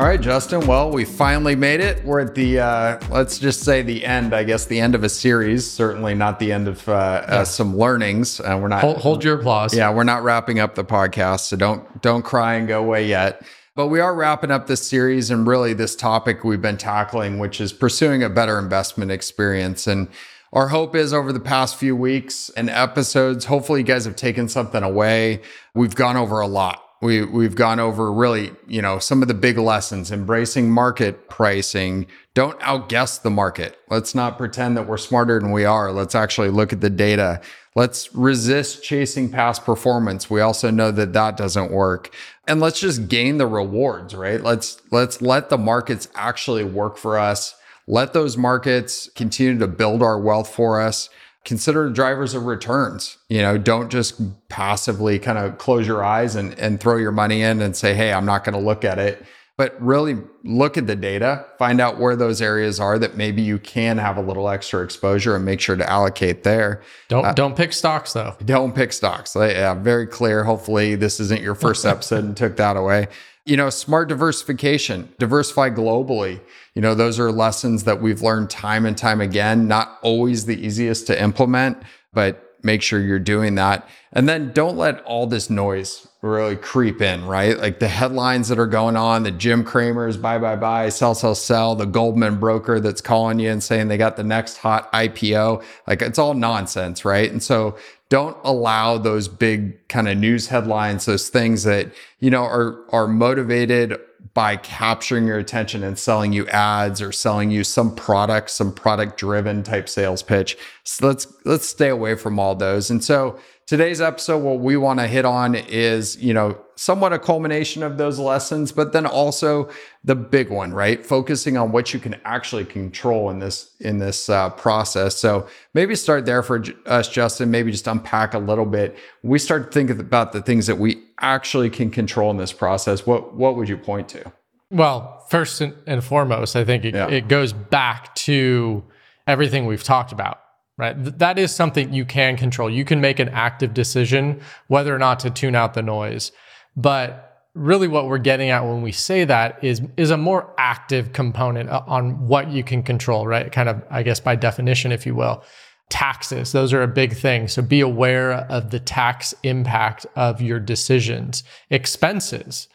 All right, Justin. Well, we finally made it. We're at the, uh, let's just say the end, I guess, the end of a series. Certainly not the end of uh, uh, some learnings. Uh, we're not. Hold, hold your applause. Yeah, we're not wrapping up the podcast. So don't, don't cry and go away yet. But we are wrapping up this series and really this topic we've been tackling, which is pursuing a better investment experience. And our hope is over the past few weeks and episodes, hopefully you guys have taken something away. We've gone over a lot we we've gone over really, you know, some of the big lessons, embracing market pricing. Don't outguess the market. Let's not pretend that we're smarter than we are. Let's actually look at the data. Let's resist chasing past performance. We also know that that doesn't work. And let's just gain the rewards, right? Let's let's let the markets actually work for us. Let those markets continue to build our wealth for us consider drivers of returns. You know, don't just passively kind of close your eyes and, and throw your money in and say, hey, I'm not going to look at it. But really look at the data, find out where those areas are that maybe you can have a little extra exposure and make sure to allocate there. Don't uh, don't pick stocks though. Don't pick stocks. Yeah, very clear. Hopefully this isn't your first episode and took that away you know, smart diversification, diversify globally. You know, those are lessons that we've learned time and time again, not always the easiest to implement, but make sure you're doing that. And then don't let all this noise really creep in, right? Like the headlines that are going on, the Jim Cramer's buy, buy, buy, sell, sell, sell, the Goldman broker that's calling you and saying they got the next hot IPO. Like it's all nonsense, right? And so don't allow those big kind of news headlines, those things that, you know, are, are motivated by capturing your attention and selling you ads or selling you some product, some product driven type sales pitch. So let's, let's stay away from all those. And so today's episode, what we want to hit on is, you know, somewhat a culmination of those lessons, but then also the big one, right? Focusing on what you can actually control in this in this uh, process. So maybe start there for us, Justin. Maybe just unpack a little bit. We start thinking about the things that we actually can control in this process. What what would you point to? Well, first and foremost, I think it, yeah. it goes back to everything we've talked about right? That is something you can control. You can make an active decision whether or not to tune out the noise. But really what we're getting at when we say that is is a more active component uh, on what you can control, right? Kind of I guess by definition if you will. Taxes, those are a big thing. So be aware of the tax impact of your decisions. Expenses,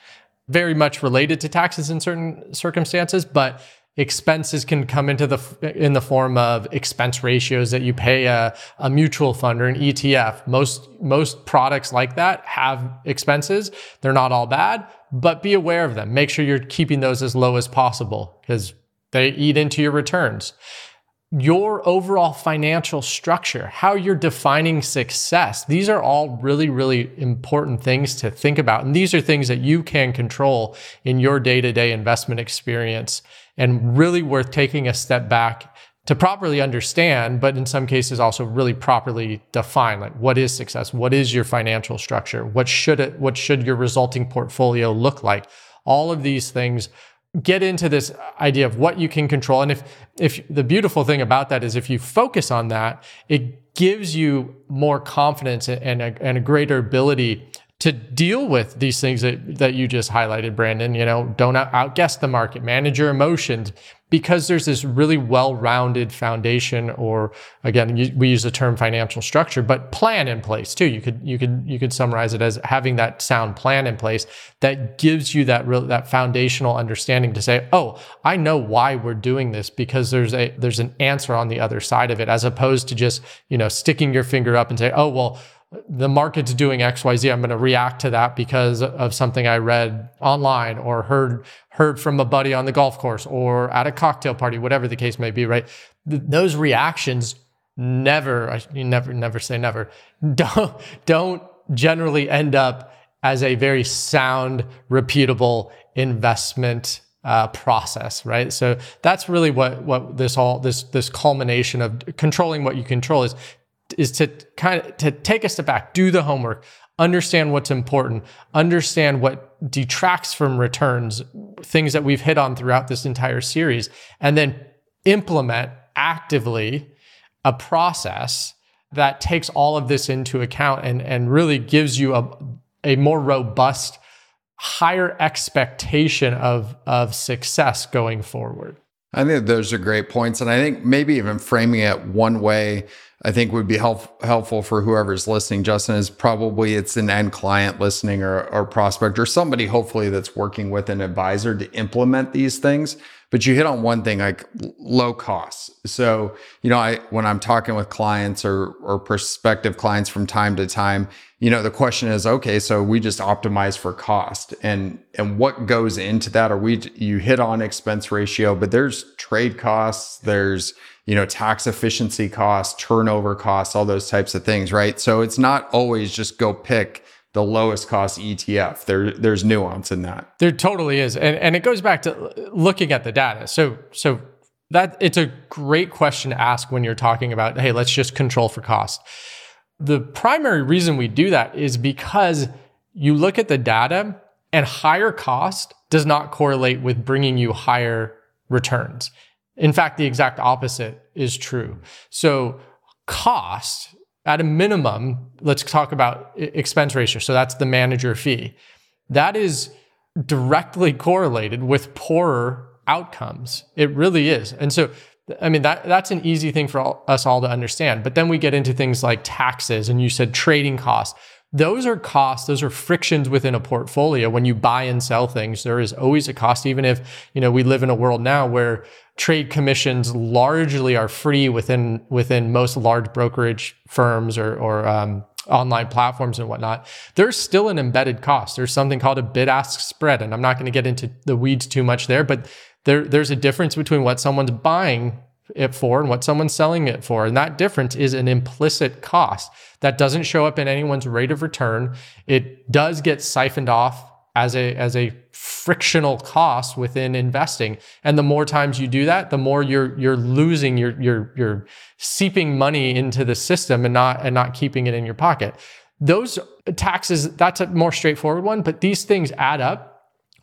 very much related to taxes in certain circumstances, but expenses can come into the in the form of expense ratios that you pay a, a mutual fund or an ETF. Most most products like that have expenses. They're not all bad, but be aware of them. Make sure you're keeping those as low as possible because they eat into your returns. Your overall financial structure, how you're defining success. These are all really, really important things to think about. And these are things that you can control in your day to day investment experience and really worth taking a step back to properly understand, but in some cases also really properly define like what is success? What is your financial structure? What should it, what should your resulting portfolio look like? All of these things get into this idea of what you can control. And if, if the beautiful thing about that is if you focus on that, it gives you more confidence and a, and a greater ability to deal with these things that, that you just highlighted, Brandon. You know, don't outguess the market, manage your emotions, because there's this really well-rounded foundation, or again, we use the term financial structure, but plan in place too. You could you could you could summarize it as having that sound plan in place that gives you that real that foundational understanding to say, oh, I know why we're doing this because there's a there's an answer on the other side of it, as opposed to just you know sticking your finger up and say, oh well the market's doing XYZ. I'm going to react to that because of something I read online or heard heard from a buddy on the golf course or at a cocktail party, whatever the case may be, right? Th- those reactions never, I never, never say never, don't, don't generally end up as a very sound, repeatable investment uh, process, right? So that's really what what this all this this culmination of controlling what you control is is to kind of to take a step back, do the homework, understand what's important, understand what detracts from returns, things that we've hit on throughout this entire series, and then implement actively a process that takes all of this into account and, and really gives you a, a more robust higher expectation of of success going forward. I think those are great points. And I think maybe even framing it one way, I think would be help, helpful for whoever's listening, Justin, is probably it's an end client listening or, or prospect or somebody hopefully that's working with an advisor to implement these things. But you hit on one thing like low costs. So, you know, I when I'm talking with clients or or prospective clients from time to time, you know, the question is, okay, so we just optimize for cost and and what goes into that? Are we you hit on expense ratio, but there's trade costs, there's you know, tax efficiency costs, turnover costs, all those types of things, right? So it's not always just go pick the lowest cost ETF. There, there's nuance in that. There totally is, and and it goes back to looking at the data. So so that it's a great question to ask when you're talking about, hey, let's just control for cost. The primary reason we do that is because you look at the data and higher cost does not correlate with bringing you higher returns. In fact, the exact opposite is true. So cost at a minimum, let's talk about expense ratio. So that's the manager fee. That is directly correlated with poorer outcomes. It really is. And so, I mean, that, that's an easy thing for all, us all to understand. But then we get into things like taxes, and you said trading costs. Those are costs, those are frictions within a portfolio. When you buy and sell things, there is always a cost, even if, you know, we live in a world now where trade commissions largely are free within within most large brokerage firms or or um, online platforms and whatnot. There's still an embedded cost. There's something called a bid ask spread, and I'm not going to get into the weeds too much there, but there there's a difference between what someone's buying it for and what someone's selling it for. And that difference is an implicit cost that doesn't show up in anyone's rate of return. It does get siphoned off as a as a frictional cost within investing and the more times you do that the more you're you're losing you're you're you're seeping money into the system and not and not keeping it in your pocket those taxes that's a more straightforward one but these things add up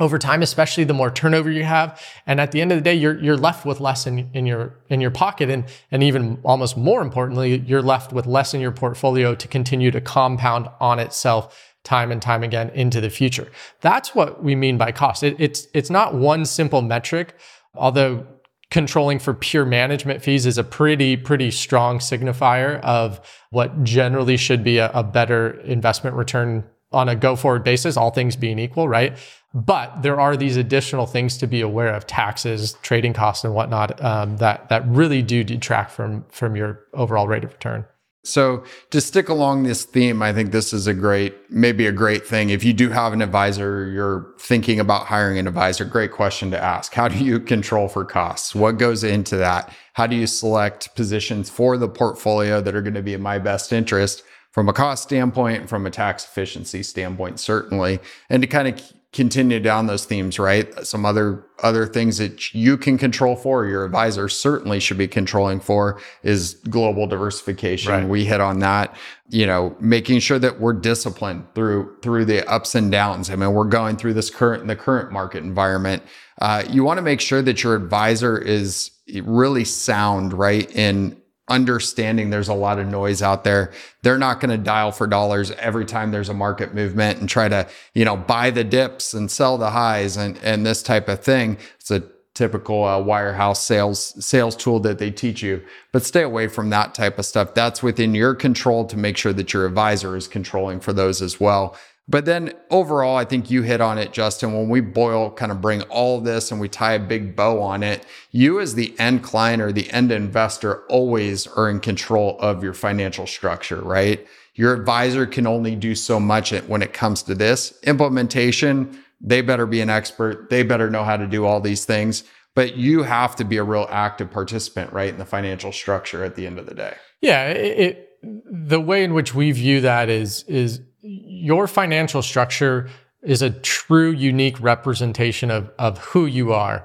over time especially the more turnover you have and at the end of the day you're you're left with less in, in your in your pocket and and even almost more importantly you're left with less in your portfolio to continue to compound on itself time and time again into the future. That's what we mean by cost. It, it's it's not one simple metric, although controlling for pure management fees is a pretty pretty strong signifier of what generally should be a, a better investment return on a go forward basis, all things being equal, right? But there are these additional things to be aware of: taxes, trading costs, and whatnot um, that that really do detract from from your overall rate of return. So to stick along this theme, I think this is a great, maybe a great thing. If you do have an advisor, you're thinking about hiring an advisor, great question to ask. How do you control for costs? What goes into that? How do you select positions for the portfolio that are going to be in my best interest from a cost standpoint, from a tax efficiency standpoint, certainly, and to kind of continue down those themes, right? Some other other things that you can control for, your advisor certainly should be controlling for is global diversification. Right. We hit on that, you know, making sure that we're disciplined through through the ups and downs. I mean, we're going through this current the current market environment. Uh, you want to make sure that your advisor is really sound, right, in understanding there's a lot of noise out there. They're not going to dial for dollars every time there's a market movement and try to, you know, buy the dips and sell the highs and, and this type of thing. It's a typical uh, wirehouse sales sales tool that they teach you but stay away from that type of stuff that's within your control to make sure that your advisor is controlling for those as well but then overall, I think you hit on it, Justin. When we boil, kind of bring all this and we tie a big bow on it, you as the end client or the end investor always are in control of your financial structure, right? Your advisor can only do so much when it comes to this implementation. They better be an expert. They better know how to do all these things. But you have to be a real active participant, right, in the financial structure at the end of the day. Yeah, it, it the way in which we view that is is your financial structure is a true unique representation of, of who you are.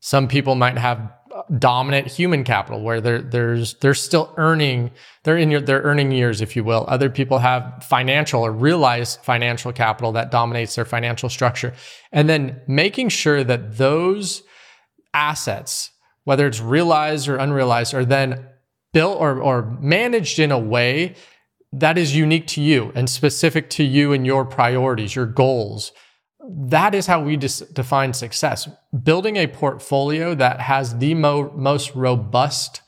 Some people might have dominant human capital where they're there's they're still earning they're in your their earning years if you will other people have financial or realized financial capital that dominates their financial structure and then making sure that those assets whether it's realized or unrealized are then built or, or managed in a way that is unique to you and specific to you and your priorities, your goals. that is how we dis- define success. Building a portfolio that has the mo- most robust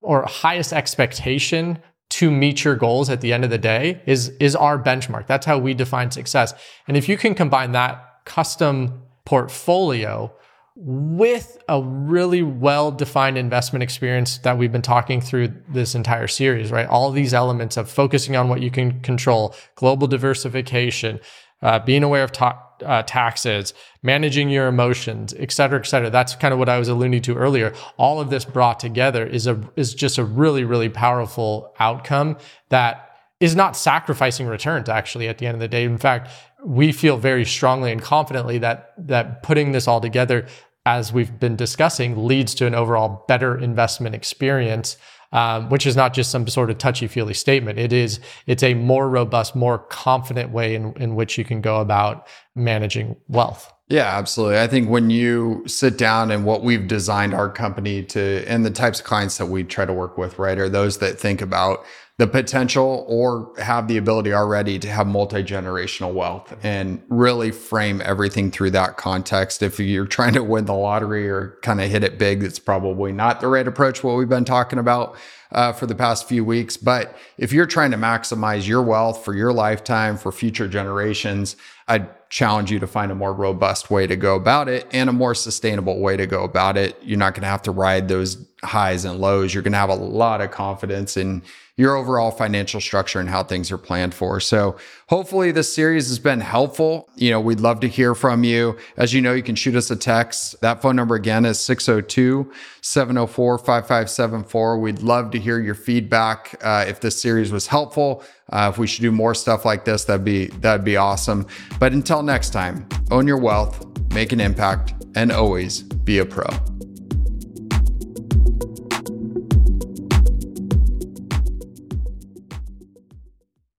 or highest expectation to meet your goals at the end of the day is is our benchmark. That's how we define success. And if you can combine that custom portfolio with a really well defined investment experience that we've been talking through this entire series, right? All these elements of focusing on what you can control, global diversification, uh, being aware of ta- uh, taxes, managing your emotions, et cetera, et cetera. That's kind of what I was alluding to earlier. All of this brought together is a is just a really, really powerful outcome that is not sacrificing returns actually at the end of the day. In fact, we feel very strongly and confidently that that putting this all together as we've been discussing leads to an overall better investment experience um, which is not just some sort of touchy feely statement it is it's a more robust more confident way in, in which you can go about managing wealth yeah, absolutely. I think when you sit down and what we've designed our company to, and the types of clients that we try to work with, right, are those that think about the potential or have the ability already to have multi generational wealth and really frame everything through that context. If you're trying to win the lottery or kind of hit it big, it's probably not the right approach, what we've been talking about uh, for the past few weeks. But if you're trying to maximize your wealth for your lifetime, for future generations, I'd challenge you to find a more robust way to go about it and a more sustainable way to go about it. You're not going to have to ride those highs and lows. You're going to have a lot of confidence in your overall financial structure and how things are planned for. So hopefully this series has been helpful. You know, we'd love to hear from you. As you know, you can shoot us a text. That phone number again is 602 704 5574. We'd love to hear your feedback. Uh, if this series was helpful, uh, if we should do more stuff like this, that'd be, that'd be awesome. But until next time, own your wealth, make an impact, and always be a pro.